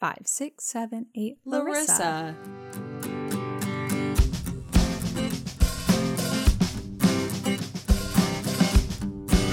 five, six, seven, eight. Larissa. Larissa.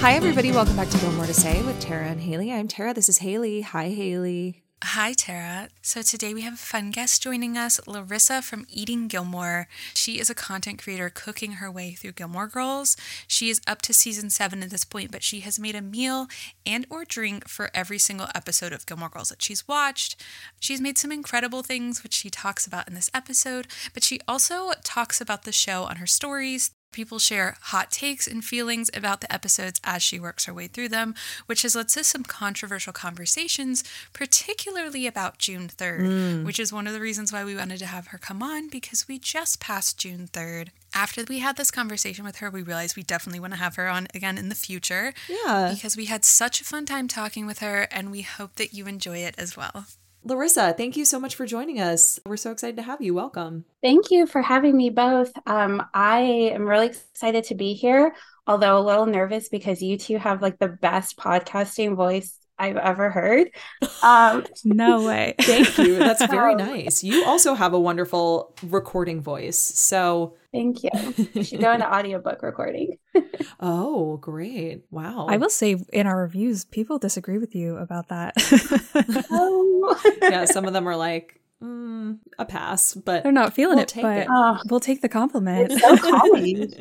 Hi, everybody. Welcome back to Gilmore to Say with Tara and Haley. I'm Tara. This is Haley. Hi, Haley. Hi, Tara. So today we have a fun guest joining us, Larissa from Eating Gilmore. She is a content creator cooking her way through Gilmore Girls. She is up to season seven at this point, but she has made a meal and or drink for every single episode of Gilmore Girls that she's watched. She's made some incredible things, which she talks about in this episode, but she also talks about the show on her stories, People share hot takes and feelings about the episodes as she works her way through them, which has led to some controversial conversations, particularly about June 3rd, mm. which is one of the reasons why we wanted to have her come on because we just passed June 3rd. After we had this conversation with her, we realized we definitely want to have her on again in the future Yeah. because we had such a fun time talking with her and we hope that you enjoy it as well. Larissa, thank you so much for joining us. We're so excited to have you. Welcome. Thank you for having me both. Um, I am really excited to be here, although a little nervous because you two have like the best podcasting voice I've ever heard. Um, No way. Thank you. That's very Um, nice. You also have a wonderful recording voice. So, thank you. You should go into audiobook recording. oh, great. Wow. I will say in our reviews, people disagree with you about that. Oh, yeah, some of them are like, mm, a pass, but They're not feeling We'll it, but it. Oh, we'll take the compliment. it's so calming.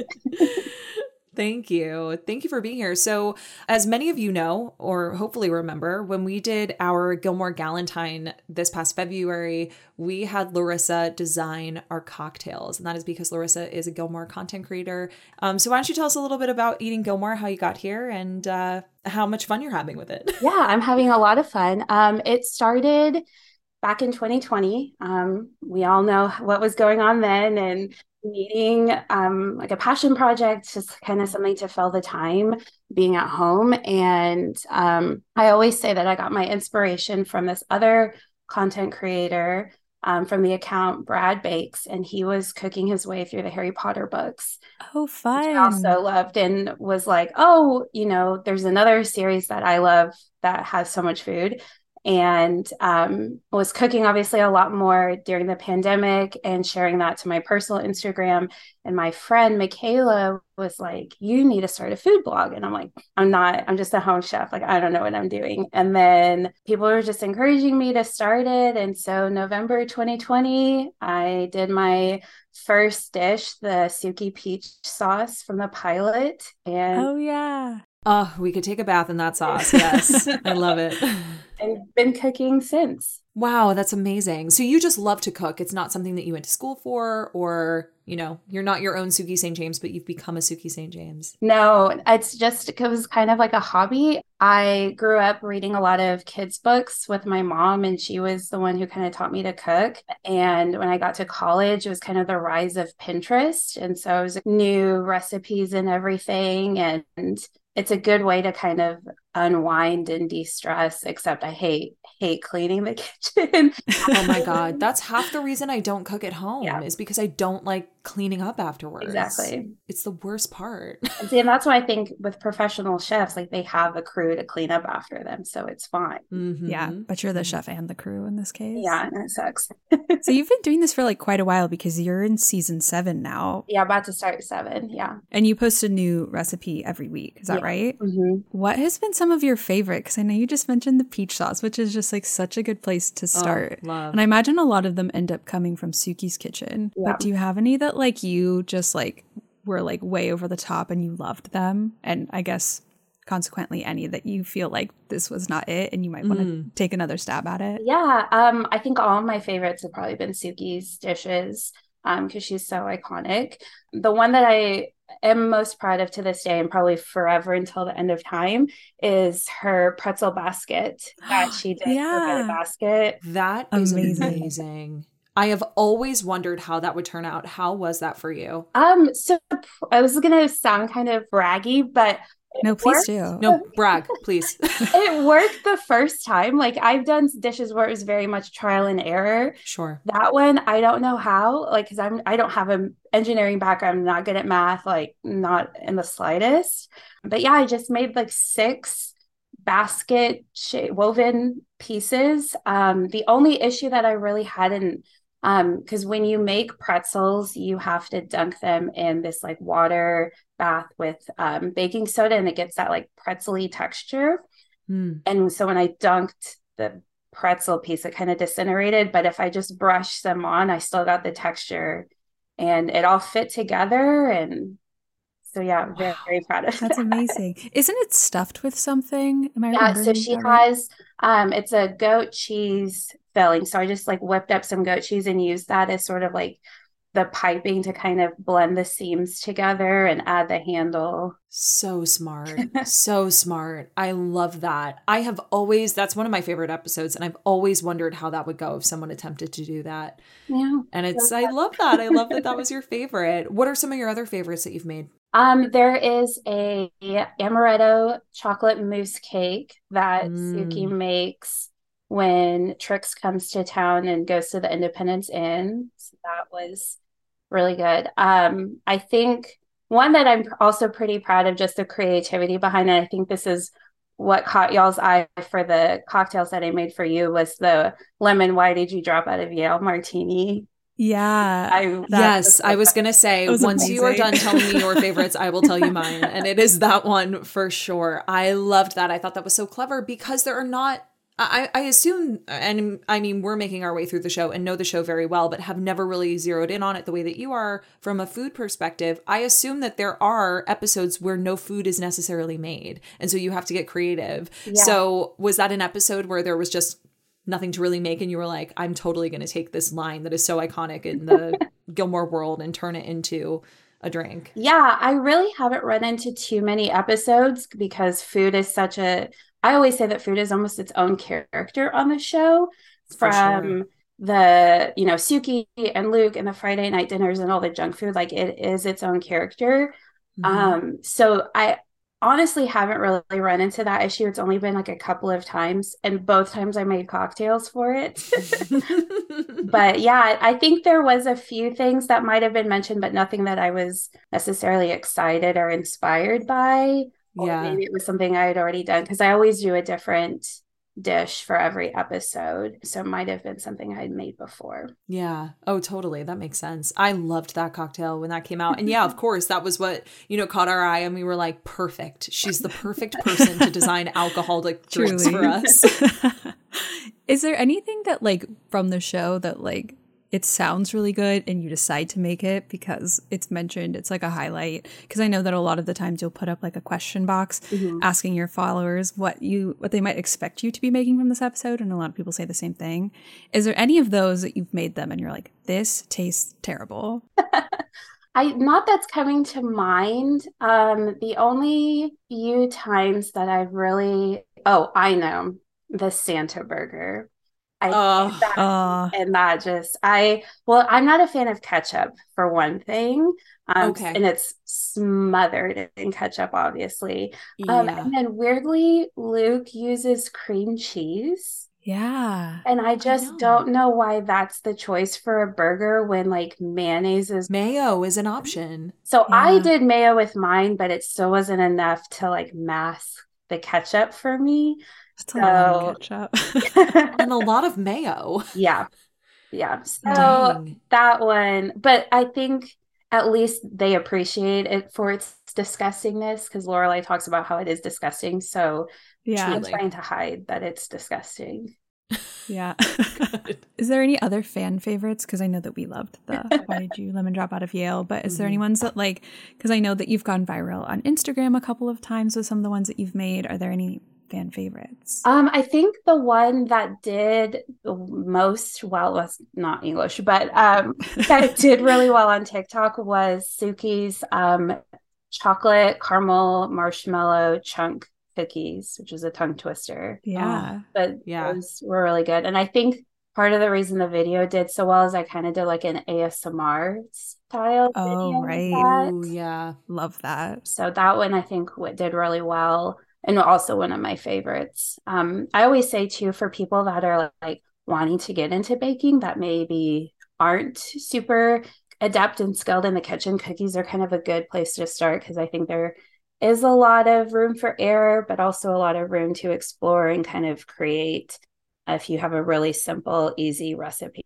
Thank you. Thank you for being here. So, as many of you know, or hopefully remember, when we did our Gilmore Galentine this past February, we had Larissa design our cocktails. And that is because Larissa is a Gilmore content creator. Um, so, why don't you tell us a little bit about Eating Gilmore, how you got here, and uh, how much fun you're having with it? Yeah, I'm having a lot of fun. Um, it started back in 2020. Um, we all know what was going on then, and needing um, like a passion project, just kind of something to fill the time being at home. And um, I always say that I got my inspiration from this other content creator um, from the account Brad Bakes, and he was cooking his way through the Harry Potter books oh, fun. I also loved and was like, oh, you know, there's another series that I love that has so much food. And um, was cooking obviously a lot more during the pandemic and sharing that to my personal Instagram. And my friend Michaela was like, You need to start a food blog. And I'm like, I'm not, I'm just a home chef. Like, I don't know what I'm doing. And then people were just encouraging me to start it. And so, November 2020, I did my first dish, the Sookie peach sauce from the pilot. And Oh, yeah. Oh, we could take a bath in that sauce. Yes, I love it. and been cooking since. Wow, that's amazing. So you just love to cook. It's not something that you went to school for, or, you know, you're not your own Sookie St. James, but you've become a Sookie St. James. No, it's just it was kind of like a hobby. I grew up reading a lot of kids' books with my mom, and she was the one who kind of taught me to cook. And when I got to college, it was kind of the rise of Pinterest. And so it was new recipes and everything. And it's a good way to kind of unwind and de-stress, except I hate hate cleaning the kitchen. Oh my God. That's half the reason I don't cook at home Yeah. is because I don't like cleaning up afterwards. Exactly. It's the worst part. And see, and that's why I think with professional chefs, like they have a crew to clean up after them, so it's fine. Mhm. Yeah. But you're the chef and the crew in this case. Yeah, and it sucks. So you've been doing this for like quite a while because you're in season seven now. Yeah, about to start seven. Yeah. And you post a new recipe every week. Is that Yeah. right? hmm What has been some of your favorite? Because I know you just mentioned the peach sauce, which is just like such a good place to Oh, start. love. And I imagine a lot of them end up coming from Sookie's kitchen. Yeah. But do you have any that like you just like were like way over the top and you loved them? And I guess consequently any that you feel like this was not it and you might want to Mm. take another stab at it? Yeah. Um, I think all of my favorites have probably been Sookie's dishes, um, because she's so iconic. The one that I am most proud of to this day and probably forever until the end of time is her pretzel basket that she did for Yeah. Bread Basket. that is Amazing. amazing. I have always wondered how that would turn out. How was that for you? Um, so I was gonna sound kind of braggy, but it No, please worked. do. No, brag, please. It worked the first time. Like I've done dishes where it was very much trial and error. sure. That one, I don't know how, like, because I'm I don't have an engineering background, I'm not good at math, like not in the slightest. But yeah, I just made like six basket woven pieces. Um, the only issue that I really hadn't because um, when you make pretzels, you have to dunk them in this like water bath with um, baking soda, and it gets that like pretzely texture. Mm. And so when I dunked the pretzel piece, it kind of disintegrated. But if I just brushed them on, I still got the texture, and it all fit together. And so yeah, I'm very, very proud of That's that. amazing. Isn't it stuffed with something? Am I yeah, so she has um it's a goat cheese filling. So I just like whipped up some goat cheese and used that as sort of like the piping to kind of blend the seams together and add the handle. So smart. so smart. I love that. I have always, that's one of my favorite episodes. And I've always wondered how that would go if someone attempted to do that. Yeah. And it's, I love that. I love that that was your favorite. What are some of your other favorites that you've made? Um, there is a amaretto chocolate mousse cake that mm. Sookie makes when Trix comes to town and goes to the Independence Inn. So that was really good. Um, I think one that I'm also pretty proud of just the creativity behind it. I think this is what caught y'all's eye for the cocktails that I made for you was the lemon. Why did you drop out of Yale martini? Yeah. I, yes, I was going to say once amazing. you are done telling me your favorites, I will tell you mine. And it is that one for sure. I loved that. I thought that was so clever because there are not I, I assume, and I mean, we're making our way through the show and know the show very well, but have never really zeroed in on it the way that you are from a food perspective. I assume that there are episodes where no food is necessarily made. And so you have to get creative. Yeah. So, was that an episode where there was just nothing to really make and you were like, I'm totally going to take this line that is so iconic in the Gilmore world and turn it into a drink? Yeah, I really haven't run into too many episodes because food is such a I always say that food is almost its own character on the show from sure. the, you know, sookie and Luke and the Friday night dinners and all the junk food. Like it is its own character. Mm-hmm. Um, so I honestly haven't really run into that issue. It's only been like a couple of times, and both times I made cocktails for it. but yeah, I think there was a few things that might have been mentioned, but nothing that I was necessarily excited or inspired by yeah. maybe it was something I had already done because I always do a different dish for every episode. So it might have been something I had made before. Yeah. Oh, totally. That makes sense. I loved that cocktail when that came out. And yeah, of course, that was what, you know, caught our eye and we were like, perfect. She's the perfect person to design alcoholic drinks for us. Is there anything that like from the show that like it sounds really good and you decide to make it because it's mentioned it's like a highlight because i know that a lot of the times you'll put up like a question box mm-hmm. asking your followers what you what they might expect you to be making from this episode and a lot of people say the same thing is there any of those that you've made them and you're like this tastes terrible I not that's coming to mind. Um, the only few times that I've really oh, I know the Santa burger. I oh, that, oh. and that just I well, I'm not a fan of ketchup for one thing. Um, okay. and it's smothered in ketchup, obviously. Um, yeah. Um, and then weirdly, Luke uses cream cheese. Yeah. And I just I know. don't know why that's the choice for a burger when like mayonnaise is mayo is an option. So yeah. I did mayo with mine, but it still wasn't enough to like mask the ketchup for me. That's so, a lot of ketchup. and a lot of mayo. Yeah. Yeah. So Dang. that one, but I think at least they appreciate it for its disgustingness because Lorelai talks about how it is disgusting. So yeah, I'm trying to hide that it's disgusting. Yeah. is there any other fan favorites? Because I know that we loved the Why Did You Lemon Drop Out of Yale, but is mm-hmm. there any ones that like, because I know that you've gone viral on Instagram a couple of times with some of the ones that you've made. Are there any fan favorites? Um, I think the one that did most well was not English, but um, that did really well on TikTok was Sookie's um, chocolate caramel marshmallow chunk cookies, which is a tongue twister. Yeah, um, but yeah, those were really good, and I think part of the reason the video did so well is I kind of did like an ASMR style. Oh, right. Oh, yeah. Love that. So that one I think did really well and also one of my favorites. Um, I always say too for people that are like wanting to get into baking that maybe aren't super adept and skilled in the kitchen, cookies are kind of a good place to start because I think they're a lot of room for error, but also a lot of room to explore and kind of create if you have a really simple, easy recipe.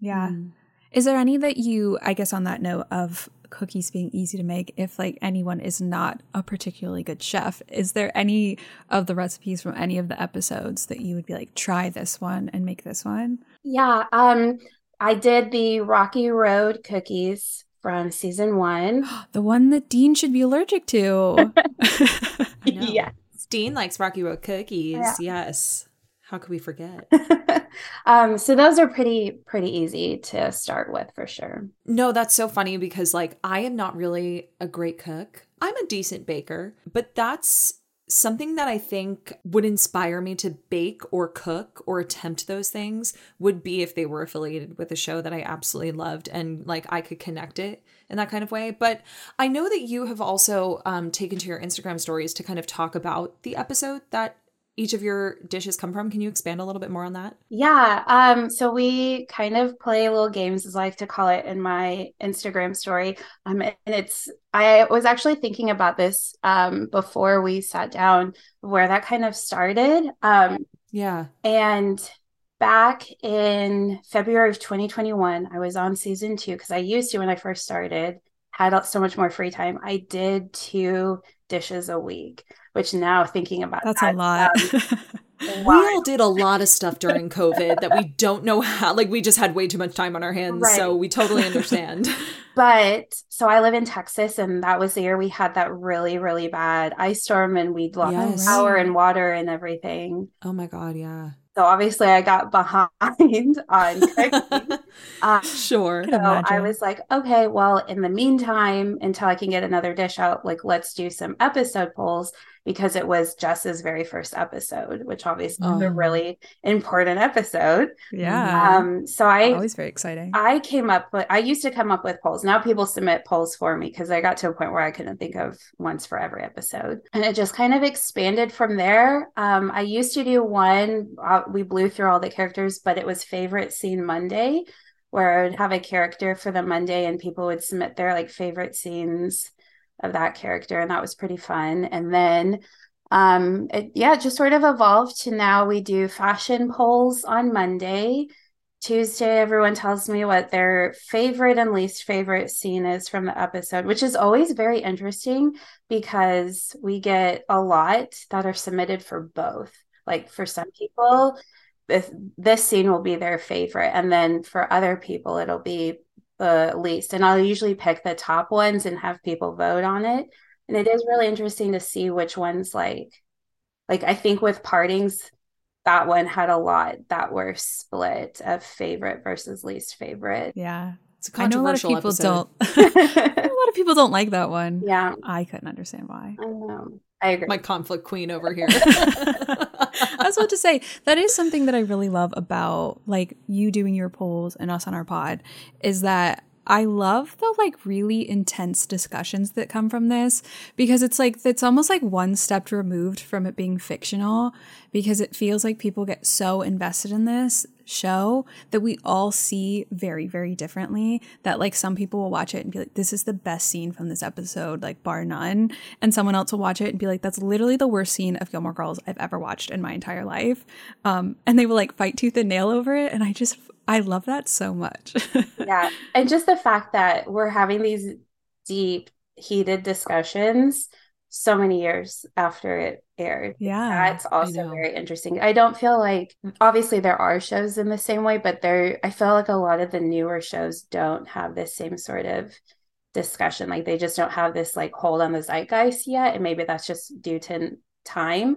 Yeah. Mm. Is there any that you, I guess, on that note of cookies being easy to make, if like anyone is not a particularly good chef, is there any of the recipes from any of the episodes that you would be like, try this one and make this one? Yeah. Um, I did the Rocky Road cookies from season one. the one that Dean should be allergic to. yeah. Dean likes Rocky Road cookies. Yeah. Yes. How could we forget? um, so those are pretty pretty easy to start with for sure. No, that's so funny because like I am not really a great cook. I'm a decent baker, but that's something that I think would inspire me to bake or cook or attempt those things would be if they were affiliated with a show that I absolutely loved and like I could connect it in that kind of way. But I know that you have also um, taken to your Instagram stories to kind of talk about the episode that each of your dishes come from. Can you expand a little bit more on that? Yeah. Um, so we kind of play little games, as I like to call it, in my Instagram story. Um, and it's I was actually thinking about this um before we sat down, where that kind of started. Um, yeah. And back in February of 2021, I was on season two because I used to when I first started, had so much more free time. I did two dishes a week which now thinking about that's that, a lot. Um, we all did a lot of stuff during COVID that we don't know how. Like we just had way too much time on our hands, right. so we totally understand. but so I live in Texas, and that was the year we had that really, really bad ice storm, and we lost yes. power and water and everything. Oh my god, yeah. So obviously, I got behind on cooking. uh, sure. So I was like, okay, well, in the meantime, until I can get another dish out, like let's do some episode polls because it was Jess's very first episode, which obviously oh. is a really important episode. Yeah. Um, so I always very exciting. I came up with I used to come up with polls. Now people submit polls for me because I got to a point where I couldn't think of ones for every episode. And it just kind of expanded from there. Um, I used to do one, uh, we blew through all the characters, but it was favorite scene Monday where I would have a character for the Monday and people would submit their like favorite scenes of that character and that was pretty fun. And then um it, yeah it just sort of evolved to now we do fashion polls on monday. Tuesday everyone tells me what their favorite and least favorite scene is from the episode which is always very interesting because we get a lot that are submitted for both. Like for some people this, this scene will be their favorite and then for other people it'll be the least. And I'll usually pick the top ones and have people vote on it. And it is really interesting to see which ones like like I think with partings that one had a lot that were split of favorite versus least favorite. Yeah. It's a controversial I know a lot of people episode. don't a lot of people don't like that one. Yeah. I couldn't understand why. I know. I agree. My conflict queen over here. I was about to say that is something that I really love about like you doing your polls and us on our pod is that I love the like really intense discussions that come from this because it's like it's almost like one step removed from it being fictional because it feels like people get so invested in this show that we all see very very differently that like some people will watch it and be like this is the best scene from this episode like bar none. And someone else will watch it and be like that's literally the worst scene of Gilmore Girls I've ever watched in my entire life. Um and they will like fight tooth and nail over it and I just I love that so much. yeah. And just the fact that we're having these deep, heated discussions so many years after it aired. Yeah. That's also very interesting. I don't feel like obviously there are shows in the same way, but there I feel like a lot of the newer shows don't have this same sort of discussion. Like they just don't have this like hold on the zeitgeist yet. And maybe that's just due to time.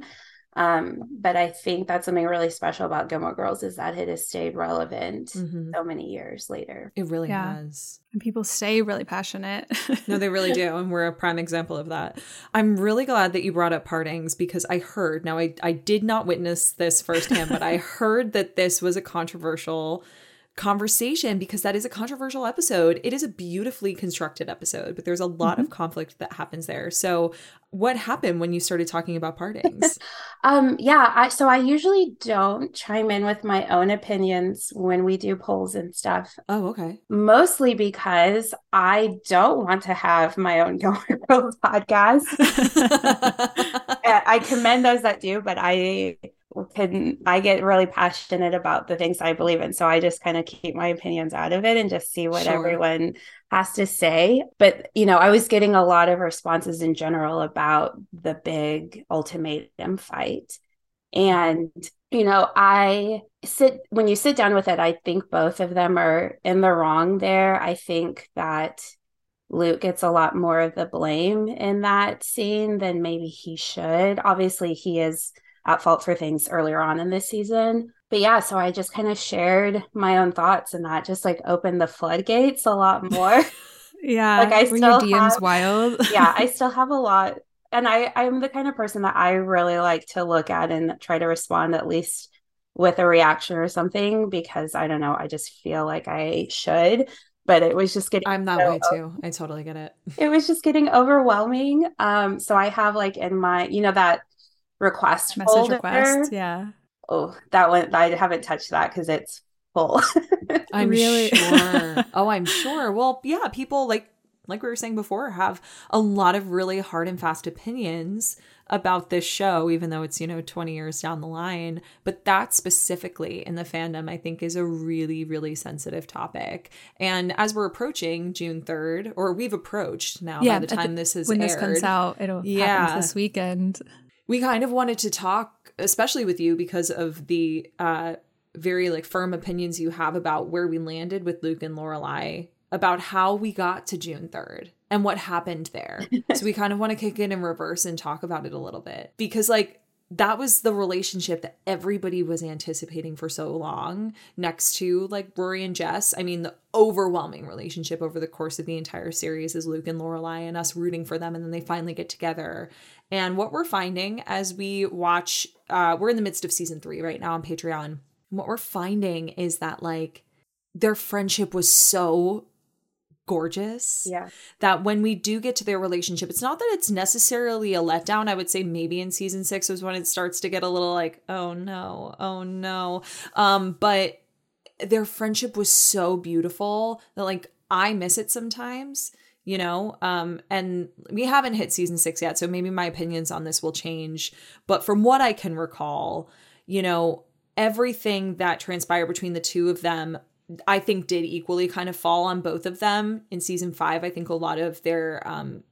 Um, but I think that's something really special about Gilmore Girls is that it has stayed relevant mm-hmm. so many years later. It really yeah. has. And people stay really passionate. no, they really do. And we're a prime example of that. I'm really glad that you brought up partings because I heard, now I, I did not witness this firsthand, but I heard that this was a controversial conversation because that is a controversial episode. It is a beautifully constructed episode, but there's a lot mm-hmm. of conflict that happens there. So, what happened when you started talking about partings? um, yeah, I, so I usually don't chime in with my own opinions when we do polls and stuff. Oh, okay. Mostly because I don't want to have my own Gilmore Girls podcast. I commend those that do, but I can I get really passionate about the things I believe in. So I just kind of keep my opinions out of it and just see what sure. everyone has to say. But, you know, I was getting a lot of responses in general about the big ultimatum fight. And, you know, I sit when you sit down with it, I think both of them are in the wrong there. I think that Luke gets a lot more of the blame in that scene than maybe he should. Obviously, he is at fault for things earlier on in this season. But yeah, so I just kind of shared my own thoughts and that just like opened the floodgates a lot more. yeah. like I still your DMs have, wild. yeah, I still have a lot. And I, I'm the kind of person that I really like to look at and try to respond at least with a reaction or something because I don't know, I just feel like I should. But it was just getting I'm that so, way too. I totally get it. It was just getting overwhelming. Um, so I have like in my, you know, that request message folder. request. Yeah. Oh, that one I haven't touched that because it's full. I'm really sure. oh, I'm sure. Well, yeah, people like like we were saying before have a lot of really hard and fast opinions about this show even though it's you know 20 years down the line but that specifically in the fandom i think is a really really sensitive topic and as we're approaching june 3rd or we've approached now yeah, by the time the, this is when aired, this comes out it'll yeah. happen this weekend we kind of wanted to talk, especially with you, because of the uh, very like firm opinions you have about where we landed with Luke and Lorelai, about how we got to June third and what happened there. so we kind of want to kick it in reverse and talk about it a little bit because like that was the relationship that everybody was anticipating for so long next to like Rory and Jess. I mean, the overwhelming relationship over the course of the entire series is Luke and Lorelai and us rooting for them and then they finally get together. And what we're finding as we watch uh we're in the midst of season 3 right now on Patreon. What we're finding is that like their friendship was so gorgeous. Yeah. That when we do get to their relationship, it's not that it's necessarily a letdown. I would say maybe in season six was when it starts to get a little like, oh no, oh no. Um, but their friendship was so beautiful that like I miss it sometimes you know um and we haven't hit season 6 yet so maybe my opinions on this will change but from what i can recall you know everything that transpired between the two of them I think did equally kind of fall on both of them in season five. I think a lot of their um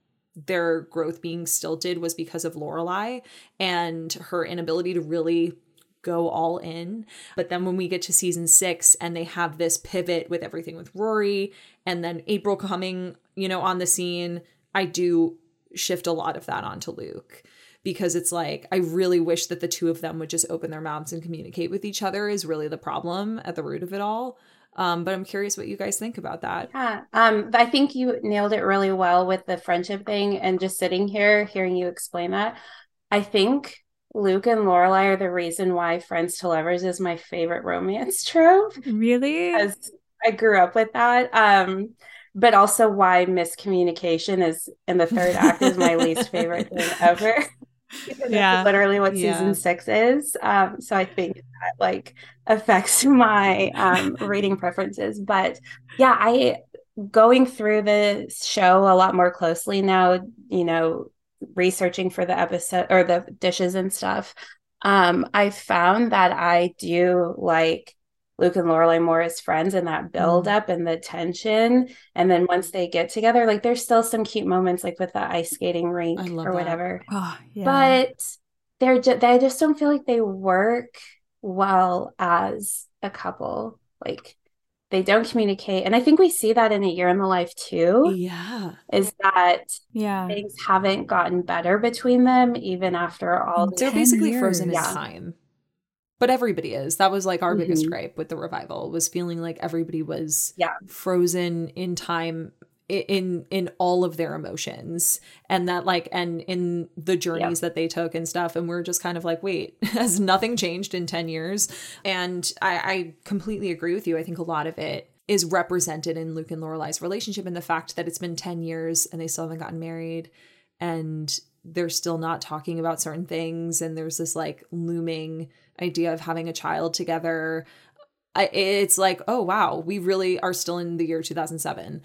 their growth being stilted was because of Lorelai and her inability to really go all in. But then when we get to season six and they have this pivot with everything with Rory and then April coming, you know, on the scene, I do shift a lot of that onto Luke because it's like I really wish that the two of them would just open their mouths and communicate with each other is really the problem at the root of it all. Um, but I'm curious what you guys think about that. Yeah, um, I think you nailed it really well with the friendship thing, and just sitting here hearing you explain that. I think Luke and Lorelai are the reason why Friends to Lovers is my favorite romance trope. Really? Because I grew up with that. Um, but also why miscommunication is in the third act is my least favorite thing ever. yeah literally what yeah. season six is um so i think that like affects my um reading preferences but yeah i going through the show a lot more closely now you know researching for the episode or the dishes and stuff um i found that i do like Luke and Lorelai more as friends and that build mm. up and the tension. And then once they get together, like there's still some cute moments like with the ice skating rink or whatever. Oh, yeah. But they're just they just don't feel like they work well as a couple. Like they don't communicate. And I think we see that in a year in the life too. Yeah. Is that yeah things haven't gotten better between them even after all the They're basically years. frozen in time but everybody is that was like our mm-hmm. biggest gripe with the revival was feeling like everybody was yeah frozen in time in in all of their emotions. And that like and in the journeys that they took and stuff. And we're just kind of like wait has nothing changed in 10 years? And I, I completely agree with you. I think a lot of it is represented in luke and lorelai's relationship and the fact that it's been 10 years and they still haven't gotten married and they're still not talking about certain things. And there's this like looming idea of having a child together. I, it's like oh wow we really are still in the year 2007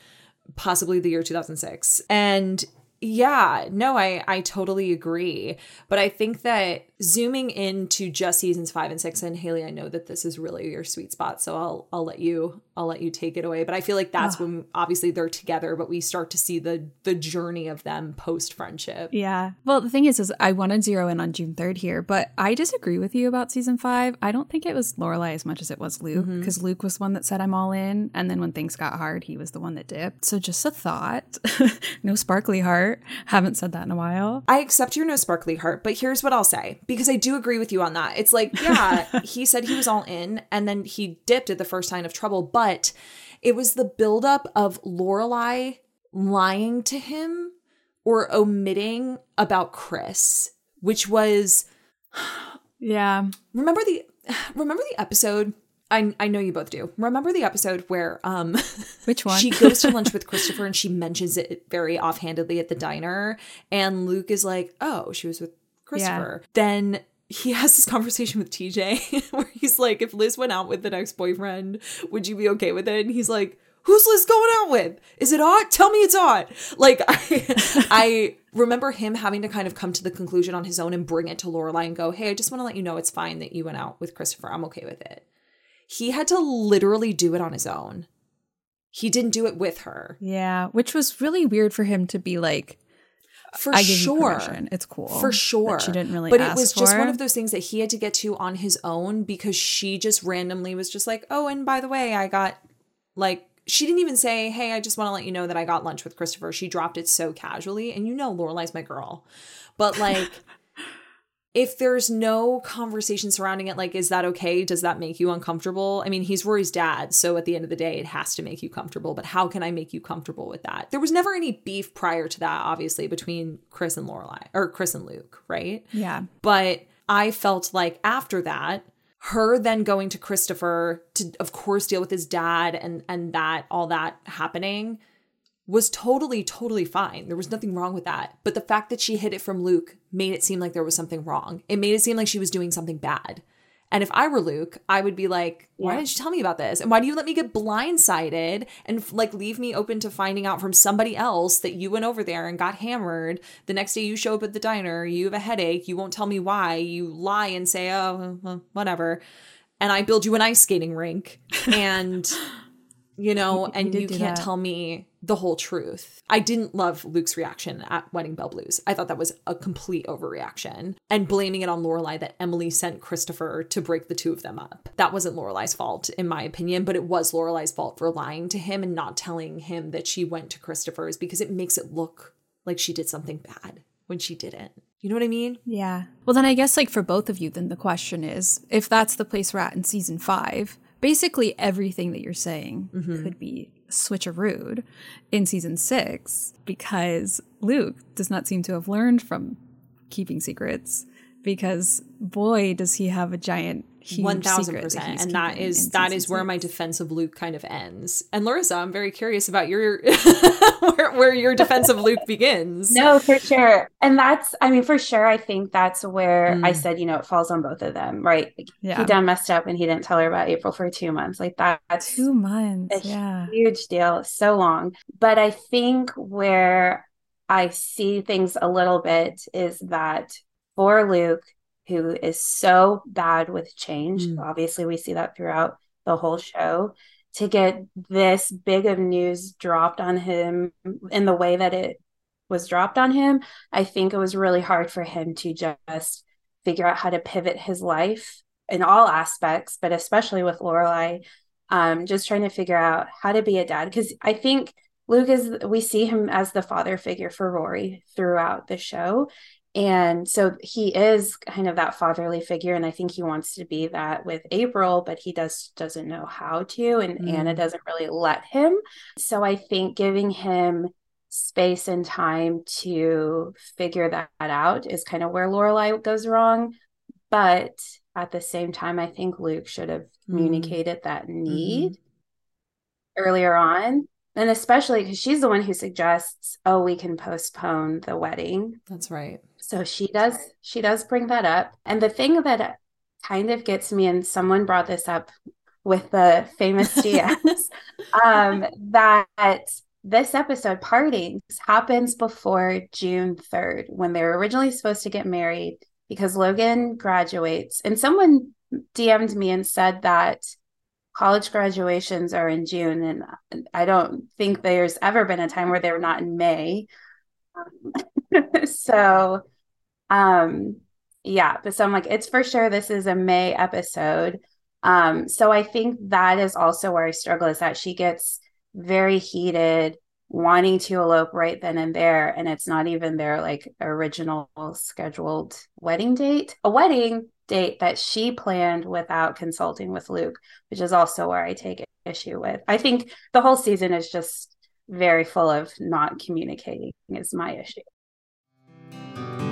possibly the year 2006 and yeah no i i totally agree. But i think that zooming into just seasons five and six and haley i know that this is really your sweet spot so i'll i'll let you i'll let you take it away. But i feel like that's oh. when obviously they're together but we start to see the the journey of them post friendship yeah. Well the thing is is i want to zero in on june 3rd here but i disagree with you about season five. I don't think it was lorelai as much as it was luke because mm-hmm. luke was one that said i'm all in and then when things got hard he was the one that dipped. So just a thought. No sparkly heart haven't said that in a while i accept your no sparkly heart but here's what i'll say because I do agree with you on that. It's like, yeah, he said he was all in and then he dipped at the first sign of trouble, but it was the buildup of Lorelai lying to him or omitting about Chris, which was Yeah. Remember the remember the episode I, I know you both do. Remember the episode where um which one? she goes to lunch with Christopher and she mentions it very offhandedly at the diner and Luke is like, "Oh, she was with Christopher. Yeah. Then he has this conversation with TJ where he's like, if Liz went out with the next boyfriend, would you be okay with it? And he's like, Who's Liz going out with? Is it hot? Tell me it's hot. Like I I remember him having to kind of come to the conclusion on his own and bring it to Lorelai and go, Hey, I just want to let you know it's fine that you went out with Christopher. I'm okay with it. He had to literally do it on his own. He didn't do it with her. Yeah, which was really weird for him to be like, for sure. It's cool. For sure. She didn't really But it was just one of those things that he had to get to on his own because she just randomly was just like, "Oh, and by the way, I got like she didn't even say, "Hey, I just want to let you know that I got lunch with Christopher." She dropped it so casually, and you know Lorelai's my girl. But like if there's no conversation surrounding it, like, is that okay? Does that make you uncomfortable? I mean, he's Rory's dad, so at the end of the day, it has to make you comfortable. But how can I make you comfortable with that? There was never any beef prior to that, obviously, between Chris and Lorelai or Chris and Luke, right? Yeah. But I felt like after that, her then going to Christopher to, of course, deal with his dad and and that all that happening was totally, totally fine. There was nothing wrong with that. But the fact that she hid it from Luke made it seem like there was something wrong. It made it seem like she was doing something bad. And if I were Luke, I would be like, why yeah. didn't you tell me about this? And why do you let me get blindsided and like leave me open to finding out from somebody else that you went over there and got hammered? The next day you show up at the diner, you have a headache, you won't tell me why, you lie and say, oh, well, whatever. And I build you an ice skating rink. And you know, and you can't that. tell me the whole truth. I didn't love Luke's reaction at Wedding Bell Blues. I thought that was a complete overreaction and blaming it on Lorelai that Emily sent Christopher to break the two of them up. That wasn't Lorelai's fault, in my opinion, but it was Lorelai's fault for lying to him and not telling him that she went to Christopher's because it makes it look like she did something bad when she didn't. You know what I mean? Yeah. Well, then I guess, like, for both of you, then the question is if that's the place we're at in season five, basically everything that you're saying mm-hmm. could be switcherooed in season six because Luke does not seem to have learned from keeping secrets because boy does he have a giant one thousand percent, and that is that is where my defense of Luke kind of ends. And Larissa, I'm very curious about your where, where your defense of Luke begins. No, for sure, and that's I mean for sure. I think that's where mm. I said you know it falls on both of them, right? Yeah. He done messed up, and he didn't tell her about April for two months. Like that, that's two months. yeah, huge deal, so long. But I think where I see things a little bit is that for Luke who is so bad with change. Mm. Obviously, we see that throughout the whole show. To get this big of news dropped on him in the way that it was dropped on him, I think it was really hard for him to just figure out how to pivot his life in all aspects, but especially with Lorelai, um, just trying to figure out how to be a dad. Because I think Luke is, we see him as the father figure for Rory throughout the show and so he is kind of that fatherly figure and i think he wants to be that with april but he does doesn't know how to and mm. anna doesn't really let him so i think giving him space and time to figure that out is kind of where lorelai goes wrong but at the same time i think luke should have mm. communicated mm. that need mm-hmm. earlier on and especially because she's the one who suggests oh we can postpone the wedding. That's right. So she does she does bring that up. And the thing that kind of gets me and someone brought this up with the famous dms um, that this episode partings happens before june 3rd when they were originally supposed to get married because logan graduates. And someone dm'd me and said that college graduations are in June, and I don't think there's ever been a time where they're not in May. So, um, yeah, but so I'm like, it's for sure this is a May episode. Um, so I think that is also where I struggle is that she gets very heated, wanting to elope right then and there, and it's not even their like original scheduled wedding date. A wedding date that she planned without consulting with Luke, which is also where I take issue with. I think the whole season is just very full of not communicating, is my issue.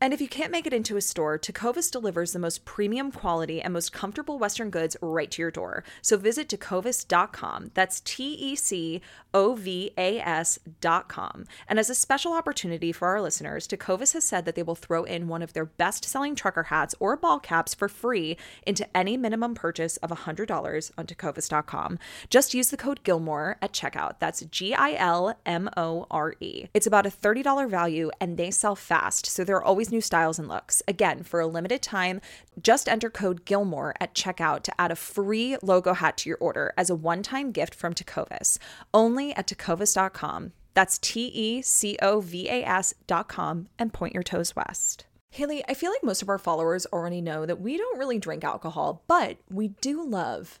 And if you can't make it into a store, Tecovas delivers the most premium quality and most comfortable Western goods right to your door. So visit tecovas.com. That's T E C O V A S.com. And as a special opportunity for our listeners, Tecovas has said that they will throw in one of their best selling trucker hats or ball caps for free into any minimum purchase of $100 on tecovas.com. Just use the code Gilmore at checkout. That's G I L M O R E. It's about a $30 value and they sell fast, so they're always new styles and looks. Again, for a limited time, just enter code Gilmore at checkout to add a free logo hat to your order as a one time gift from Tecovas, only at tecovas.com. That's T E C O V A S.com and point your toes west. Haley, I feel like most of our followers already know that we don't really drink alcohol, but we do love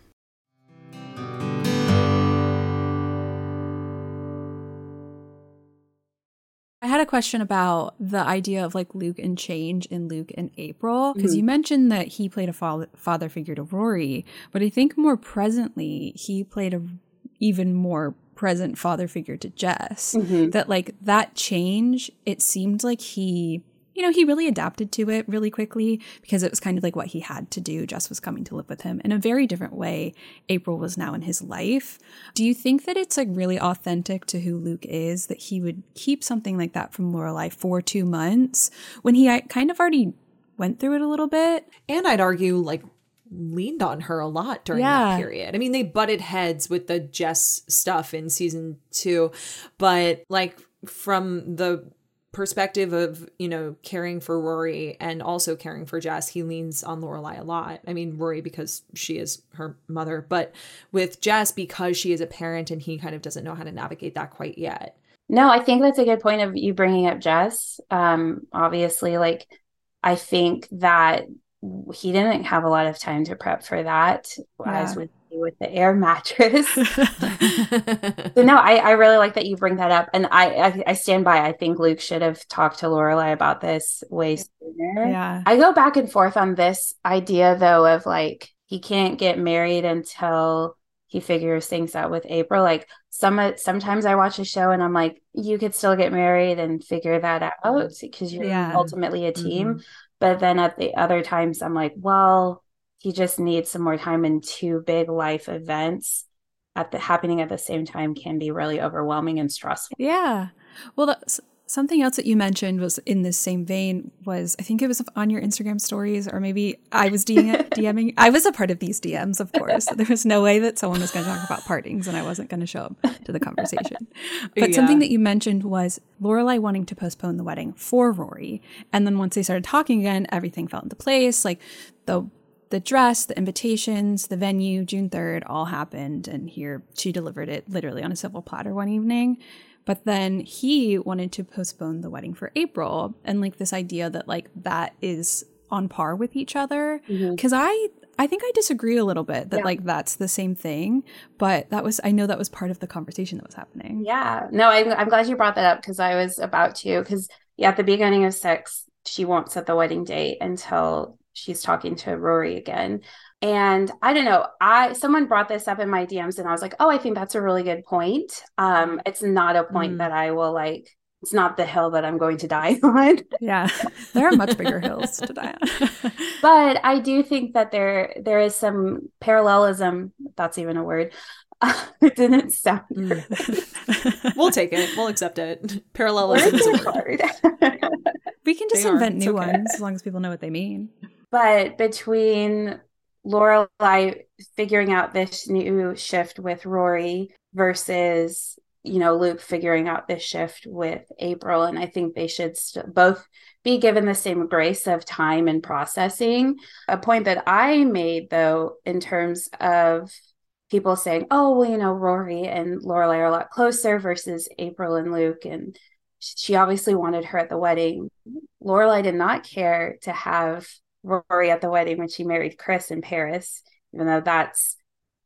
Had a question about the idea of like Luke and change in Luke and April because mm-hmm. you mentioned that he played a fa- father figure to Rory, but I think more presently he played a even more present father figure to Jess. Mm-hmm. That like that change, it seemed like he you know, he really adapted to it really quickly because it was kind of like what he had to do. Jess was coming to live with him in a very different way. April was now in his life. Do you think that it's like really authentic to who Luke is that he would keep something like that from Lorelai for two months when he kind of already went through it a little bit? And I'd argue like leaned on her a lot during Yeah. that period. I mean, they butted heads with the Jess stuff in season two, but like from the perspective of you know caring for Rory and also caring for Jess, he leans on Lorelai a lot. I mean, Rory because she is her mother, but with Jess because she is a parent and he kind of doesn't know how to navigate that quite yet. No, I think that's a good point of you bringing up Jess. Um, obviously, like I think that he didn't have a lot of time to prep for that, as with with the air mattress. So no, I, I really like that you bring that up, and I, I I stand by. I think Luke should have talked to Lorelai about this way sooner. Yeah. I go back and forth on this idea though of like he can't get married until he figures things out with April. Like some uh, sometimes I watch a show and I'm like, you could still get married and figure that out because you're Yeah. ultimately a team. Mm-hmm. But then at the other times I'm like, well, he just needs some more time and two big life events at the happening at the same time can be really overwhelming and stressful. Yeah. Well, that's, something else that you mentioned was in this same vein was I think it was on your Instagram stories or maybe I was DM, DMing. I was a part of these DMs, of course. There was no way that someone was going to talk about partings and I wasn't going to show up to the conversation. But something that you mentioned was Lorelai wanting to postpone the wedding for Rory. And then once they started talking again, everything fell into place. Like the the dress, the invitations, the venue, June 3rd, all happened. And here she delivered it literally on a silver platter one evening. But then he wanted to postpone the wedding for April. And like this idea that like that is on par with each other. Mm-hmm. Cause I, I think I disagree a little bit that Yeah. like that's the same thing. But that was, I know that was part of the conversation that was happening. Yeah, no, I'm, I'm glad you brought that up because I was about to. Because yeah, at the beginning of six, she won't set the wedding date until she's talking to Rory again. And I don't know, I someone brought this up in my DMs, and I was like, oh, I think that's a really good point. Um, it's not a point Mm. that I will like. It's not the hill that I'm going to die on. Yeah. there are much bigger hills to die on. but I do think that there there is some parallelism. That's even a word. it didn't sound Mm. We'll take it. We'll accept it. Parallelism is a are word. we can just They invent It's new okay. ones as long as people know what they mean. But between Lorelai figuring out this new shift with Rory versus you know Luke figuring out this shift with April, and I think they should st- both be given the same grace of time and processing. A point that I made though, in terms of people saying, "Oh, well, you know, Rory and Lorelai are a lot closer versus April and Luke," and she obviously wanted her at the wedding. Lorelai did not care to have Rory at the wedding when she married Chris in Paris, even though that's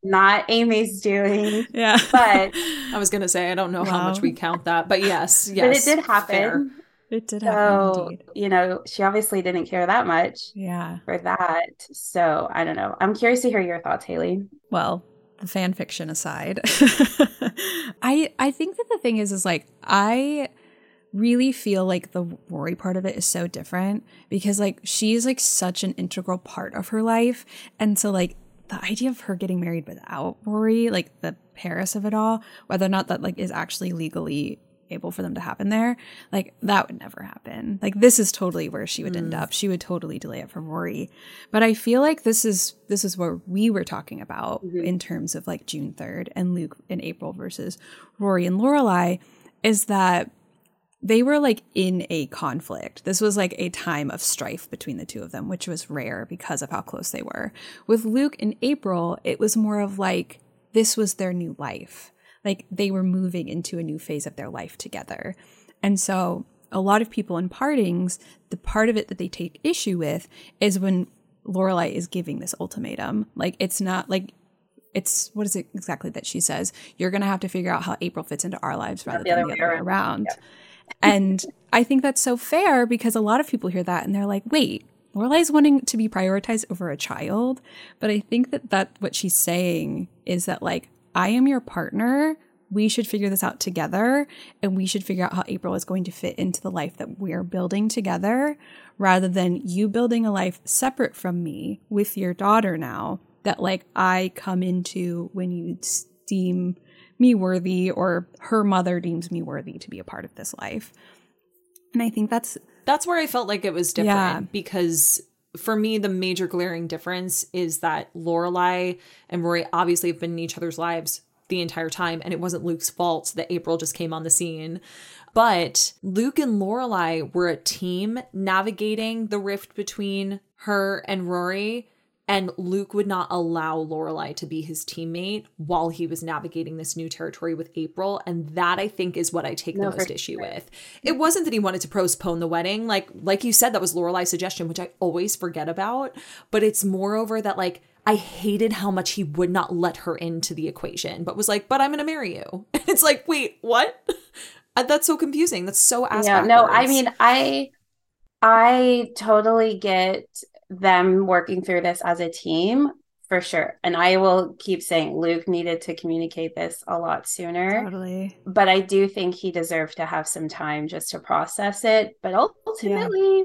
not Amy's doing. Yeah. But I was gonna say I don't know how much we count that, but yes, yes, but it did happen. fair. it did happen So, indeed. you know, she obviously didn't care that much Yeah. for that. So I don't know. I'm curious to hear your thoughts, Haley. well the fan fiction aside i i think that the thing is is like i really feel like the rory part of it is so different because like she's like such an integral part of her life. And so like the idea of her getting married without rory like the paris of it all whether or not that like is actually legally able for them to happen there like that would never happen. Like this is totally where she would end mm. up. She would totally delay it for rory but i feel like this is this is what we were talking about mm-hmm. in terms of like june 3rd and luke in april versus rory and lorelai is that they were like in a conflict. This was like a time of strife between the two of them, which was rare because of how close they were. With Luke and April, it was more of like this was their new life. Like they were moving into a new phase of their life together. And so a lot of people in partings, the part of it that they take issue with is when Lorelai is giving this ultimatum. Like it's not like it's what is it exactly that she says? You're gonna have to figure out how April fits into our lives rather the than the other way around. around. And I think that's so fair because a lot of people hear that and they're like, wait, Lorelai's wanting to be prioritized over a child. But I think that that what she's saying is that like, I am your partner, we should figure this out together and we should figure out how April is going to fit into the life that we're building together rather than you building a life separate from me with your daughter now that like I come into when you deem me worthy or her mother deems me worthy to be a part of this life. And I think that's that's where I felt like it was different Yeah. because for me the major glaring difference is that Lorelai and Rory obviously have been in each other's lives the entire time and it wasn't Luke's fault that April just came on the scene. But Luke and Lorelai were a team navigating the rift between her and Rory and Luke would not allow Lorelai to be his teammate while he was navigating this new territory with April. And that I think is what I take No, the most issue with. It wasn't that he wanted to postpone the wedding. Like like you said, that was Lorelai's suggestion, which I always forget about. But it's moreover that like I hated how much he would not let her into the equation, but was like, but I'm gonna marry you. And it's like, wait, what? That's so confusing. That's so ass yeah no i mean i i totally get them working through this as a team for sure. And i will keep saying luke needed to communicate this a lot sooner. Totally. But i do think he deserved to have some time just to process it. But ultimately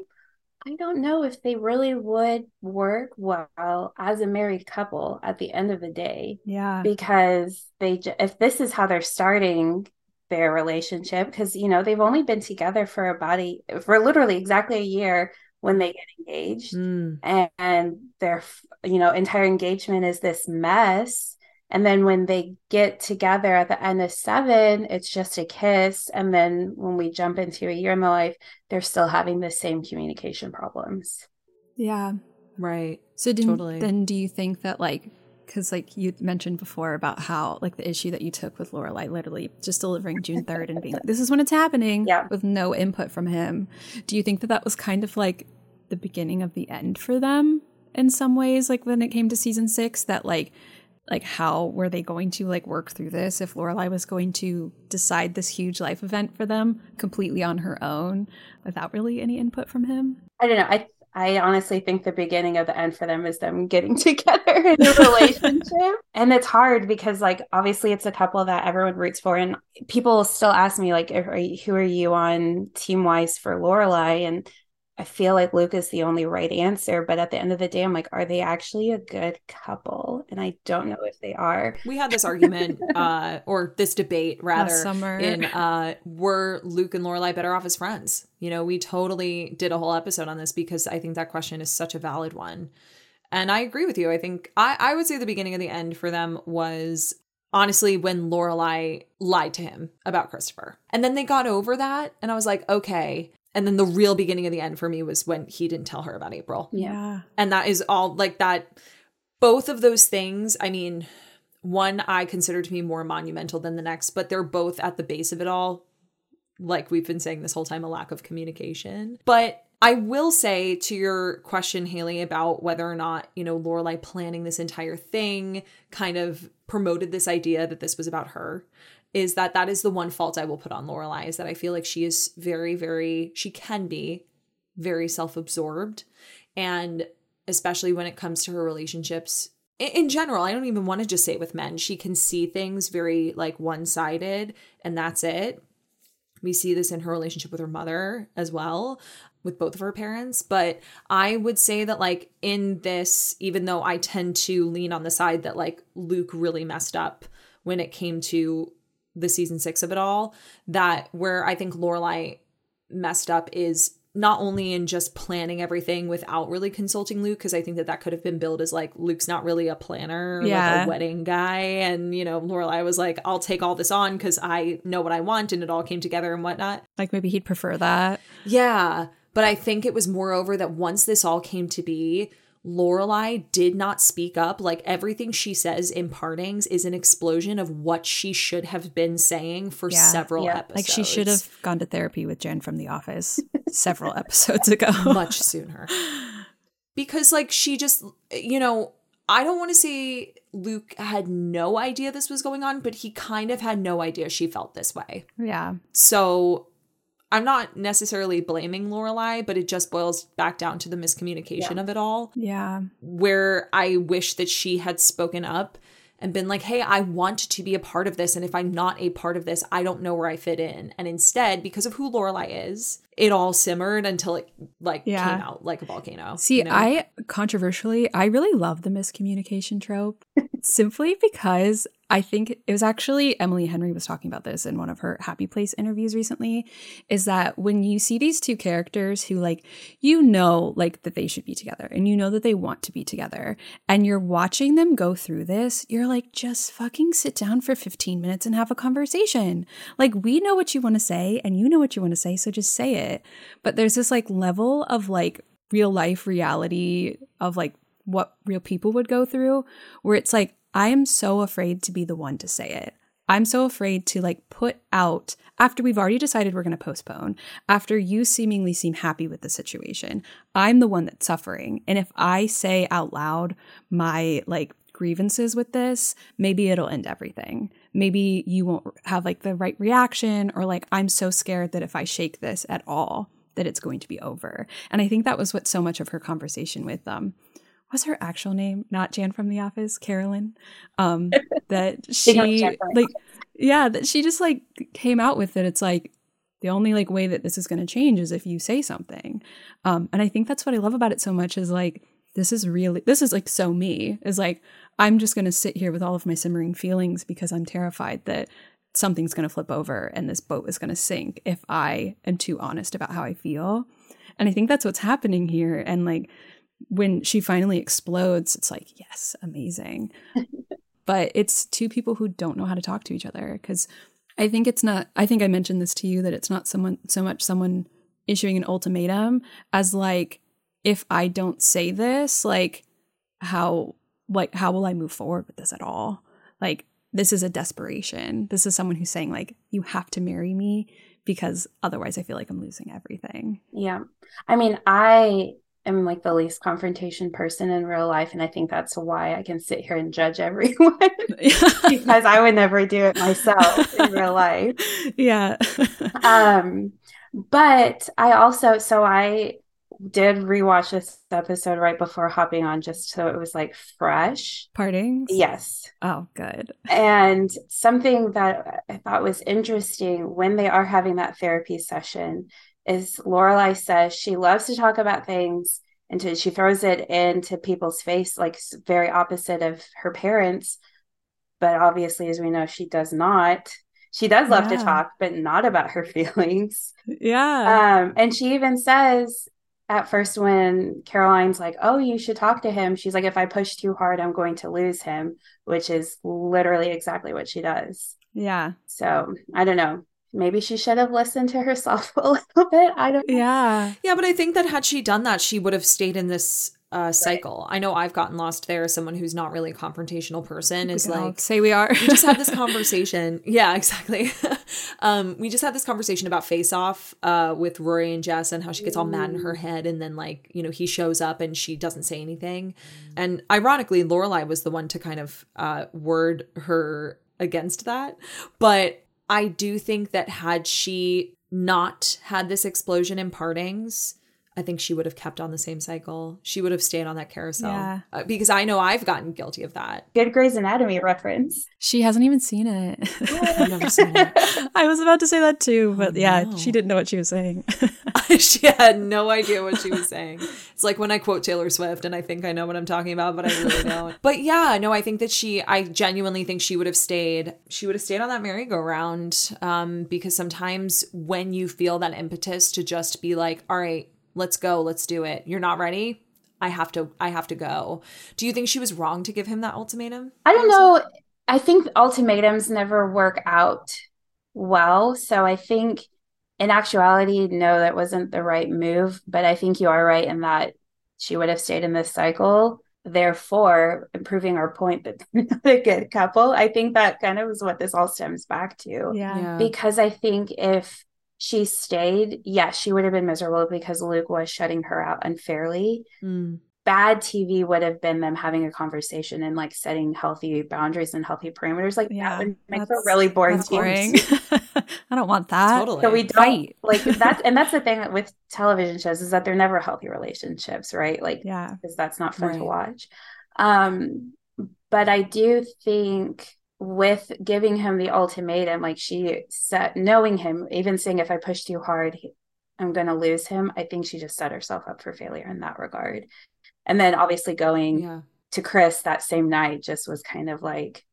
i don't know if they really would work well as a married couple at the end of the day. Yeah. Because they, if this is how they're starting their relationship because you know they've only been together for about a for literally exactly a year when they get engaged Mm. and, and their you know entire engagement is this mess and then when they get together at the end of seven it's just a kiss and then when we jump into a year in the life they're still having the same communication problems yeah Right. So do, Totally. then do you think that like because like you mentioned before about how like the issue that you took with Lorelai literally just delivering June 3rd and being like this is when it's happening Yeah. with no input from him. Do you think that that was kind of like the beginning of the end for them in some ways like when it came to season 6 that like like how were they going to like work through this if Lorelai was going to decide this huge life event for them completely on her own without really any input from him? I don't know. I I honestly think the beginning of the end for them is them getting together in a relationship. and it's hard because like obviously it's a couple that everyone roots for and people still ask me like are you, who are you on team wise for Lorelai and I feel like Luke is the only right answer, but at the end of the day, I'm like, are they actually a good couple? And I don't know if they are. We had this argument, uh, or this debate rather, Last summer. in uh, were Luke and Lorelai better off as friends? You know, we totally did a whole episode on this because I think that question is such a valid one. And I agree with you. I think I, I would say the beginning of the end for them was honestly when Lorelai lied to him about Christopher. And then they got over that, and I was like, okay. And then the real beginning of the end for me was when he didn't tell her about April. Yeah. and that is all like that both of those things i mean one i consider to be more monumental than the next but they're both at the base of it all. Like we've been saying this whole time a lack of communication. But i will say to your question haley about whether or not you know lorelai planning this entire thing kind of promoted this idea that this was about her is that that is the one fault i will put on lorelai is that i feel like she is very very she can be very self-absorbed. And especially when it comes to her relationships in, general i don't even want to just say it with men. She can see things very like one-sided and that's it. We see this in her relationship with her mother as well with both of her parents. But i would say that like in this even though i tend to lean on the side that like luke really messed up when it came to the season six of it all that where i think lorelai messed up is not only in just planning everything without really consulting Luke, because I think that that could have been billed as like Luke's not really a planner, or like Yeah. a wedding guy, and you know Lorelai was like, "I'll take all this on because I know what I want," and it all came together and whatnot. Like maybe he'd prefer that. Yeah, but I think it was moreover that once this all came to be, Lorelai did not speak up. Like everything she says in partings is an explosion of what she should have been saying for Yeah. several Yeah. episodes. Like she should have gone to therapy with Jan from The Office several episodes ago. much sooner. Because like she just you know, I don't want to say Luke had no idea this was going on, but he kind of had no idea she felt this way. yeah. So I'm not necessarily blaming Lorelai, but it just boils back down to the miscommunication of it all Yeah. where I wish that she had spoken up and been like, hey, I want to be a part of this. And if I'm not a part of this, I don't know where I fit in. And instead, because of who Lorelai is, it all simmered until it like Yeah. came out like a volcano. See, you know? I controversially, I really love the miscommunication trope simply because I think it was actually Emily Henry was talking about this in one of her Happy Place interviews recently. Is that when you see these two characters who, like, you know, like that they should be together and you know that they want to be together, and you're watching them go through this, you're like, just fucking sit down for 15 minutes and have a conversation. Like, we know what you want to say and you know what you want to say, so just say it. But there's this like level of like real life reality of like what real people would go through where it's like I am so afraid to be the one to say it. I'm so afraid to like put out after we've already decided we're going to postpone, after you seemingly seem happy with the situation. I'm the one that's suffering. And if I say out loud my like grievances with this, maybe it'll end everything. Maybe you won't have like the right reaction or like I'm so scared that if I shake this at all that it's going to be over. And I think that was what so much of her conversation with um what's her actual name? Not Jan from The Office, Carolyn. Um, that she like, yeah, that she just like came out with it. It's like the only like way that this is going to change is if you say something. Um, and I think that's what I love about it so much is like this is really this is like so me is like I'm just going to sit here with all of my simmering feelings because I'm terrified that something's going to flip over and this boat is going to sink if I am too honest about how I feel. And I think that's what's happening here. And like when she finally explodes, it's like, yes, amazing. but it's two people who don't know how to talk to each other because I think it's not, I think I mentioned this to you that it's not someone so much someone issuing an ultimatum as like, if I don't say this, like, how, like, how will I move forward with this at all? Like, this is a desperation. This is someone who's saying, like, you have to marry me because otherwise I feel like I'm losing everything. Yeah. I mean, I am like the least confrontation person in real life. And I think that's why I can sit here and judge everyone because I would never do it myself in real life. yeah. Um, but I also, so I did rewatch this episode right before hopping on just so it was like fresh. Partings? Yes. Oh, good. And something that I thought was interesting when they are having that therapy session is Lorelai says she loves to talk about things and she throws it into people's face, like very opposite of her parents. But obviously, as we know, she does not. She does love Yeah. to talk, but not about her feelings. Yeah. Um, and she even says at first when Caroline's like, "Oh, you should talk to him," she's like, "If I push too hard, I'm going to lose him," which is literally exactly what she does. yeah. So I don't know. Maybe she should have listened to herself a little bit. I don't know. Yeah. Yeah, but I think that had she done that, she would have stayed in this uh, cycle. I know I've gotten lost there as someone who's not really a confrontational person. Is like say we are. we just had this conversation. Yeah, exactly. um, we just had this conversation about Face Off uh, with Rory and Jess and how she gets all mad in her head, and then like you know he shows up and she doesn't say anything. And ironically, Lorelai was the one to kind of uh, word her against that. But I do think that had she not had this explosion in partings. I think she would have kept on the same cycle. She would have stayed on that carousel. Yeah. Uh, because I know I've gotten guilty of that. Good Grey's Anatomy reference. she hasn't even seen it. I've never seen it. I was about to say that too, but Oh, yeah, no. she didn't know what she was saying. she had no idea what she was saying. It's like when I quote Taylor Swift and I think I know what I'm talking about, but I really don't. But yeah, no, I think that she, I genuinely think she would have stayed, she would have stayed on that merry-go-round um, because sometimes when you feel that impetus to just be like, all right, let's go, let's do it. You're not ready. I have to, I have to go. Do you think she was wrong to give him that ultimatum? I don't know. I think ultimatums never work out well. So I think in actuality, no, that wasn't the right move. But I think you are right in that she would have stayed in this cycle. Therefore, improving our point that they're not a good couple. I think that kind of is what this all stems back to. yeah. Because I think if she stayed, yes, she would have been miserable because Luke was shutting her out unfairly Mm. bad TV would have been them having a conversation and like setting healthy boundaries and healthy parameters. Like Yeah, that would make for really boring boring. I don't want that. Totally. So we don't Fight. like that, and that's the thing with television shows is that they're never healthy relationships, right? Like Yeah. because that's not fun to watch. Um, But I do think with giving him the ultimatum, like she said, knowing him, even saying if I push too hard, I'm going to lose him, I think she just set herself up for failure in that regard. And then obviously going Yeah. to Chris that same night just was kind of like,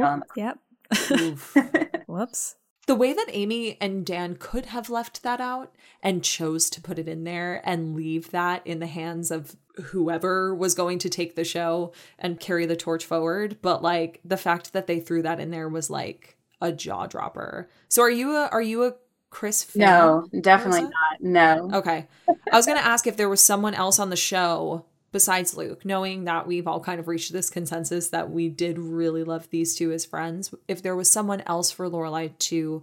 um, Yep. Whoops. the way that Amy and Dan could have left that out and chose to put it in there and leave that in the hands of whoever was going to take the show and carry the torch forward but like the fact that they threw that in there was like a jaw dropper so are you a are you a chris fan no, definitely not. No. okay i was going to ask if there was someone else on the show besides luke knowing that we've all kind of reached this consensus that we did really love these two as friends if there was someone else for lorelai to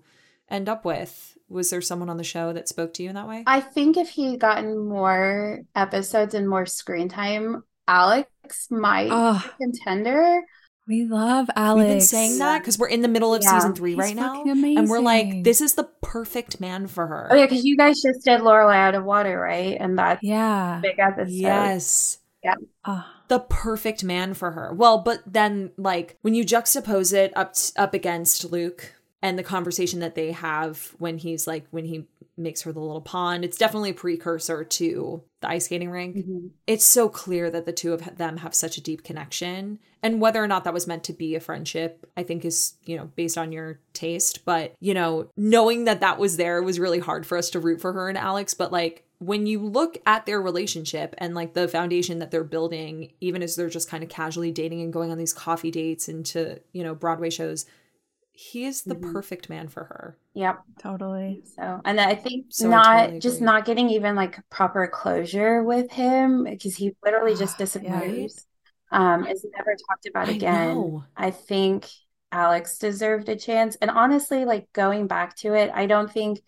end up with was there someone on the show that spoke to you in that way I think if he had gotten more episodes and more screen time, Alex might Oh, be a contender. we love Alex. we've been saying that because we're in the middle of Yeah. season three He's right now fucking and we're like this is the perfect man for her Oh yeah, because you guys just did Lorelai out of water, right? And that's Yeah. big episode. yes Oh, the perfect man for her. Well, but then like when you juxtapose it up up against Luke and the conversation that they have when he's like when he makes her the little pond, it's definitely a precursor to the ice skating rink. Mhm. It's so clear that the two of them have such a deep connection. And whether or not that was meant to be a friendship, I think is, you know, based on your taste, but you know, knowing that that was there was really hard for us to root for her and Alex, but like when you look at their relationship and like the foundation that they're building, even as they're just kind of casually dating and going on these coffee dates and to, you know, Broadway shows, he is the Mhm. perfect man for her. Yep. totally. So, and I think So I not totally just not getting even like proper closure with him because he literally just Yeah. disappears. Um, is never talked about again. know. I think Alex deserved a chance. And honestly, like going back to it, I don't think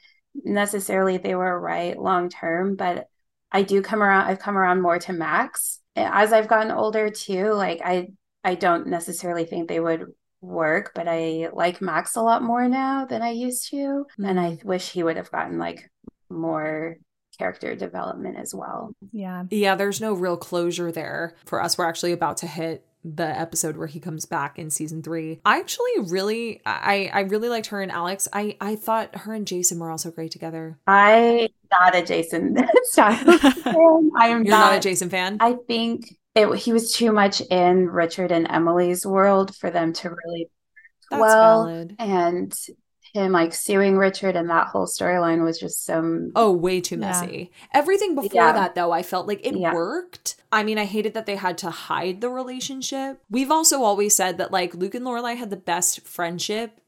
necessarily they were right long term, but I do come around, I've come around more to Max. As I've gotten older too, like I I don't necessarily think they would work, but I like Max a lot more now than I used to. And I mm-hmm. wish he would have gotten like more character development as well. Yeah. Yeah, there's no real closure there for us. We're actually about to hit the episode where he comes back in season three. I actually really I I really liked her and Alex. I I thought her and Jason were also great together. I not a Jason style fan. I am You're not, a Jason fan? I think it he was too much in Richard and Emily's world for them to really That's well valid. and him like suing Richard and that whole storyline was just some Oh, way too Yeah. messy. Everything before Yeah. that, though, I felt like it Yeah. worked. I mean, I hated that they had to hide the relationship. We've also always said that like Luke and Lorelai had the best friendship.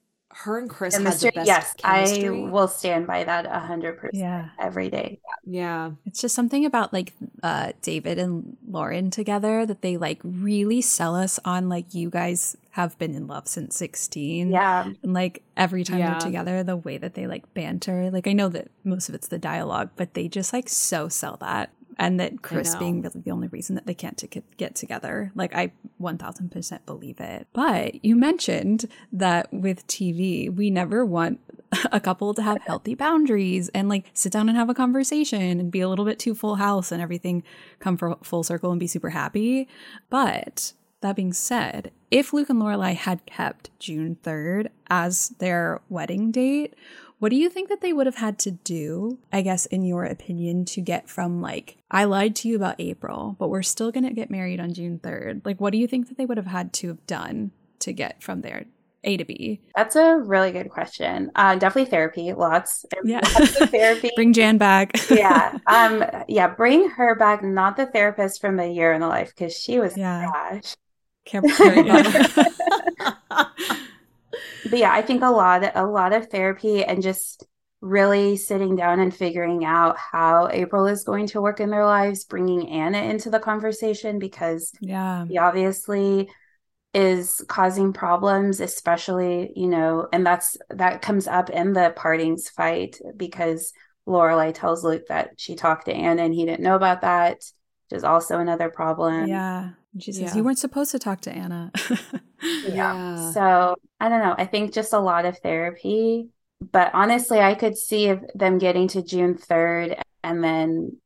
Her and Chris the had the best Yes, I will stand by that a hundred percent Yeah. every day. yeah. It's just something about like uh David and Lauren together that they like really sell us on like you guys have been in love since 16. Yeah. And like every time Yeah. they're together, the way that they like banter, like I know that most of it's the dialogue, but they just like so sell that. And that Chris being really the only reason that they can't to get together. Like I 1000% believe it. But you mentioned that with TV, we never want a couple to have healthy boundaries and like sit down and have a conversation and be a little bit too full house and everything come for full circle and be super happy. But that being said, if Luke and Lorelai had kept June 3rd as their wedding date, what do you think that they would have had to do, I guess, in your opinion, to get from like, I lied to you about April, but we're still going to get married on June 3rd? Like, what do you think that they would have had to have done to get from there, A to B? That's a really good question. Uh, definitely therapy, lots, Yeah. lots of therapy. Bring Jan back. yeah, um, yeah, bring her back, not the therapist from the year in the life because she was Yeah. trash. Can't carry Yeah. that. But yeah, I think a lot, a lot of therapy and just really sitting down and figuring out how April is going to work in their lives, bringing Anna into the conversation because yeah. he obviously is causing problems, especially, you know, and that's that comes up in the partings fight because Lorelai tells Luke that she talked to Anna and he didn't know about that, which is also another problem. Yeah. She says, Yeah. You weren't supposed to talk to Anna. Yeah. So I don't know. I think just a lot of therapy. But honestly, I could see them getting to June 3rd and then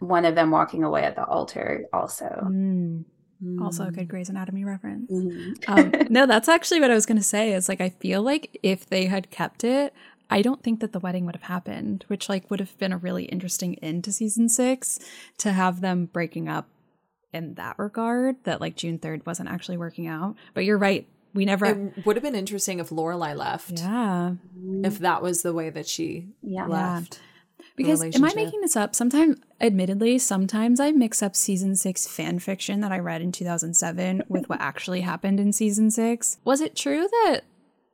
one of them walking away at the altar also. Mm. Also, a good Grey's Anatomy reference. Mhm. Um, no, that's actually what I was going to say. Is like I feel like if they had kept it, I don't think that the wedding would have happened, which like would have been a really interesting end to season six to have them breaking up in that regard. That like June third wasn't actually working out. But you're right. We never. It would have been interesting if Lorelai left. yeah. If that was the way that she Yeah. left. Because am I making this up? Sometimes, admittedly, sometimes I mix up season six fan fiction that I read in 2007 with what actually happened in season six. Was it true that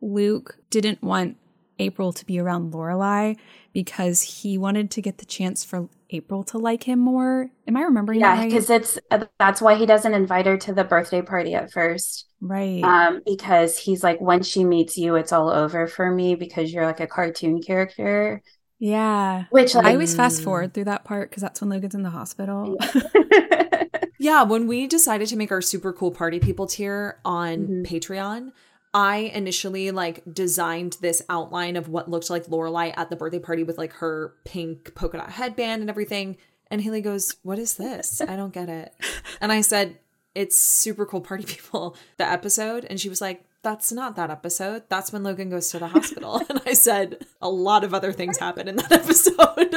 Luke didn't want April to be around Lorelai because he wanted to get the chance for April to like him more? Am I remembering Yeah, that right? because it's uh, that's why he doesn't invite her to the birthday party at first. right. Um, because he's like, when she meets you, it's all over for me because you're like a cartoon character. yeah. Which I like, always fast forward through that part because that's when Logan's in the hospital. Yeah, when we decided to make our super cool party people tier on Mhm. Patreon, I initially like designed this outline of what looked like Lorelai at the birthday party with like her pink polka dot headband and everything. And Haley goes, "What is this? I don't get it." And I said, "It's super cool party people." The episode, and she was like, "That's not that episode. That's when Logan goes to the hospital." and I said, "A lot of other things happen in that episode."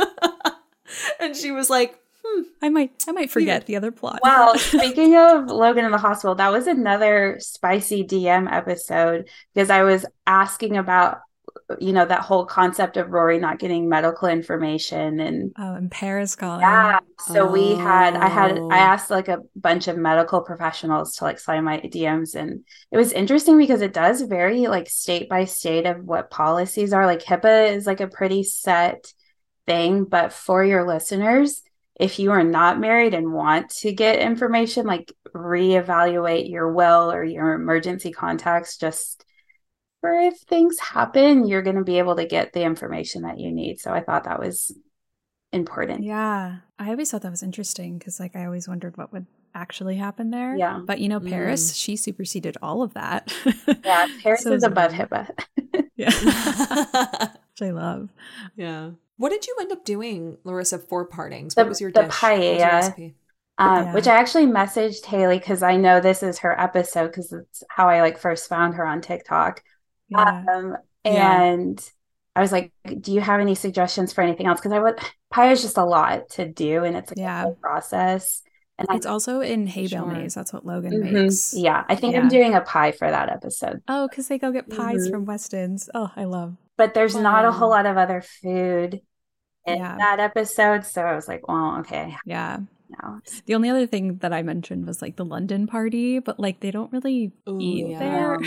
and she was like, I might, I might forget the other plot. Well, speaking of Logan in the hospital, that was another spicy DM episode because I was asking about, you know, that whole concept of Rory not getting medical information and Oh, and Paris calling. yeah. So we had, I had, Oh. I asked like a bunch of medical professionals to like slide my DMs, and it was interesting because it does vary like state by state of what policies are. Like HIPAA is like a pretty set thing, but for your listeners, if you are not married and want to get information, like reevaluate your will or your emergency contacts just for if things happen, you're going to be able to get the information that you need. So I thought that was important. Yeah. I always thought that was interesting because, like, I always wondered what would actually happen there. Yeah. But, you know, Paris, mm. she superseded all of that. Yeah, Paris So is above Zoe. HIPAA. Yeah. Which I love. Yeah. What did you end up doing, Larissa, for partings? The- What was your the dish? What was your Um, Yeah. which I actually messaged Haley because I know this is her episode because it's how I like first found her on TikTok. Yeah. Um, Yeah. and I was like, "Do you have any suggestions for anything else?" Because I would pie is just a lot to do, and it's like Yeah. a whole process. And I, it's also in hay bale Sure. maze. That's what Logan Mhm. makes. yeah, I think Yeah. I'm doing a pie for that episode. Oh, because they go get pies Mhm. from Weston's. Oh, I love. But there's not a whole lot of other food in Yeah. that episode, so I was like, "Well, okay, Yeah. no." The only other thing that I mentioned was like the London party, but like they don't really Ooh, eat yeah. there.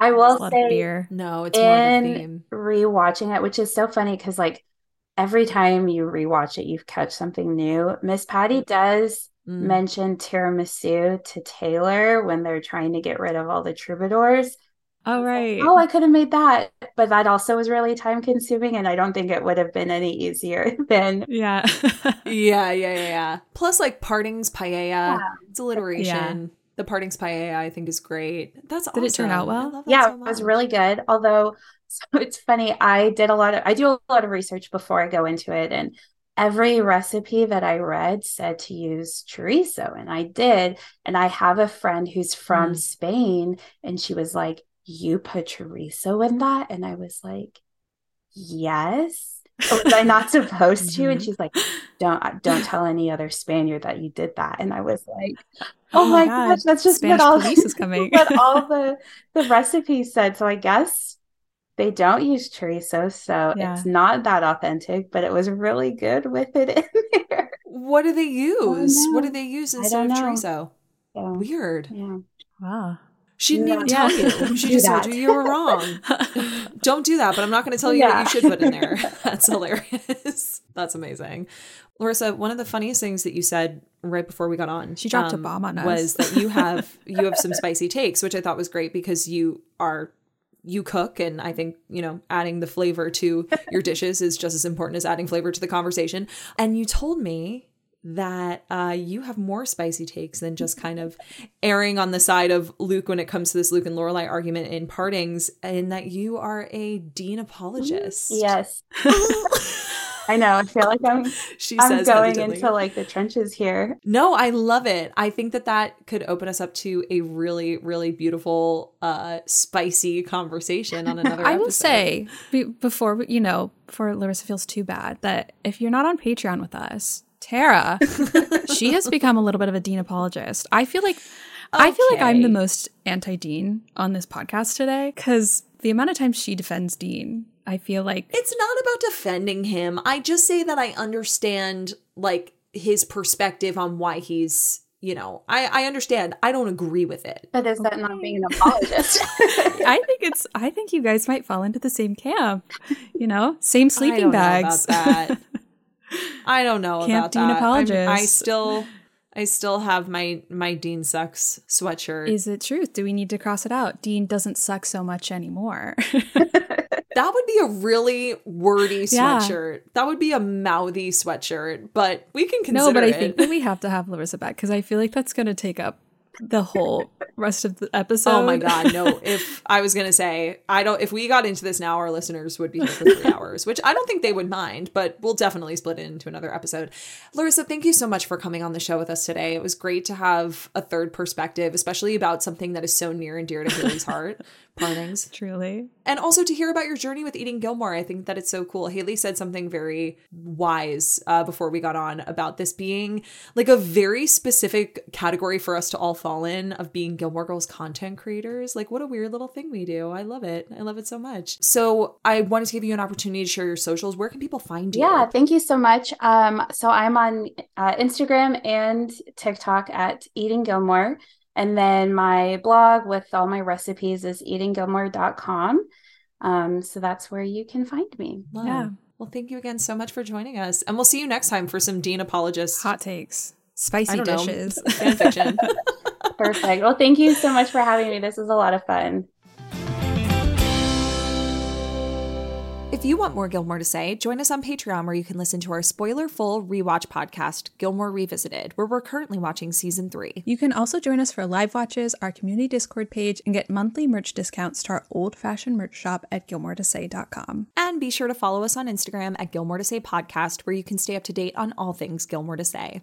I It's will a lot say of beer. No, it's more of a in theme. rewatching it, which is so funny because like every time you rewatch it, you catch something new. Miss Patty does Mm. mention tiramisu to Taylor when they're trying to get rid of all the troubadours. Oh, right. Oh, I could have made that, but that also was really time consuming, and I don't think it would have been any easier than yeah. Yeah, yeah, yeah, yeah. Plus, like Partings Paella, it's alliteration. Yeah. The Partings Paella, I think, is great. That's Did it turn out well? yeah, so it was really good. Although, so it's funny, I did a lot of I do a lot of research before I go into it, and every recipe that I read said to use chorizo, and I did. And I have a friend who's from Mm. Spain, and she was like, "You put chorizo in that?" And I was like, "Yes." Or was I not supposed to? And Mhm. she's like, "Don't don't tell any other Spaniard that you did that." And I was like, "Oh, my gosh, that's just Spanish what all police is coming. what all the the recipes said. So I guess they don't use chorizo, so Yeah. it's not that authentic, but it was really good with it in there. What do they use? What do they use instead of chorizo? So, Weird. yeah. wow. She didn't even tell you. She just told you you were wrong. Don't do that, but I'm not going to tell you Yeah. what you should put in there. That's hilarious. That's amazing. Larissa, one of the funniest things that you said right before we got on, um, She dropped a bomb on us. was that you have you have some spicy takes, which I thought was great because you are you cook and I think, you know, adding the flavor to your dishes is just as important as adding flavor to the conversation. And you told me that uh, you have more spicy takes than just kind of erring on the side of Luke when it comes to this Luke and Lorelai argument in partings, and that you are a Dean apologist. Yes. I know. I feel like I'm she I'm says going hesitantly. into like the trenches here. No, I love it. I think that that could open us up to a really, really beautiful, uh, spicy conversation on another. I will say be- before you know, before Larissa feels too bad, that if you're not on Patreon with us, Tara, she has become a little bit of a Dean apologist. I feel like I feel like I'm the most anti-Dean on this podcast today because the amount of times she defends Dean, I feel like it's not about defending him. I just say that I understand like his perspective on why he's, you know, I, I understand. I don't agree with it. But is that not being an apologist? I think it's I think you guys might fall into the same camp. You know, same I sleeping don't know bags. about that. I don't know Camp about Dean that. I'm- I still, I still have my my Dean sucks sweatshirt. Is it truth? Do we need to cross it out? Dean doesn't suck so much anymore. That would be a really wordy Yeah. sweatshirt. That would be a mouthy sweatshirt, but we can consider no, but I it. think that we have to have Larissa back because I feel like that's going to take up the whole rest of the episode. Oh my god, no. If I was gonna say, I don't if we got into this now, our listeners would be here for three hours, which I don't think they would mind, but we'll definitely split it into another episode. Larissa, thank you so much for coming on the show with us today. It was great to have a third perspective, especially about something that is so near and dear to Haley's heart. Partings. Truly. And also to hear about your journey with eating Gilmore. I think that it's so cool. Haley said something very wise uh, before we got on about this being like a very specific category for us to all fall in of being Gilmore Girls content creators. Like, what a weird little thing we do. I love it. I love it so much. So, I wanted to give you an opportunity to share your socials. Where can people find you? Yeah, thank you so much. Um, so I'm on uh, Instagram and TikTok at Eating Gilmore. And then my blog with all my recipes is eatinggilmore.com. Um, so that's where you can find me. Love. Yeah. Well, thank you again so much for joining us. And we'll see you next time for some Dean apologists. Hot takes, spicy don't know. dishes. Fan fiction. Perfect. Well, thank you so much for having me. This was a lot of fun. If you want more Gilmore to say, join us on Patreon where you can listen to our spoiler full rewatch podcast, Gilmore Revisited, where we're currently watching season three. You can also join us for live watches, our community Discord page, and get monthly merch discounts to our old fashioned merch shop at gilmoretosay.com. And be sure to follow us on Instagram at Gilmore to Say Podcast, where you can stay up to date on all things Gilmore to Say.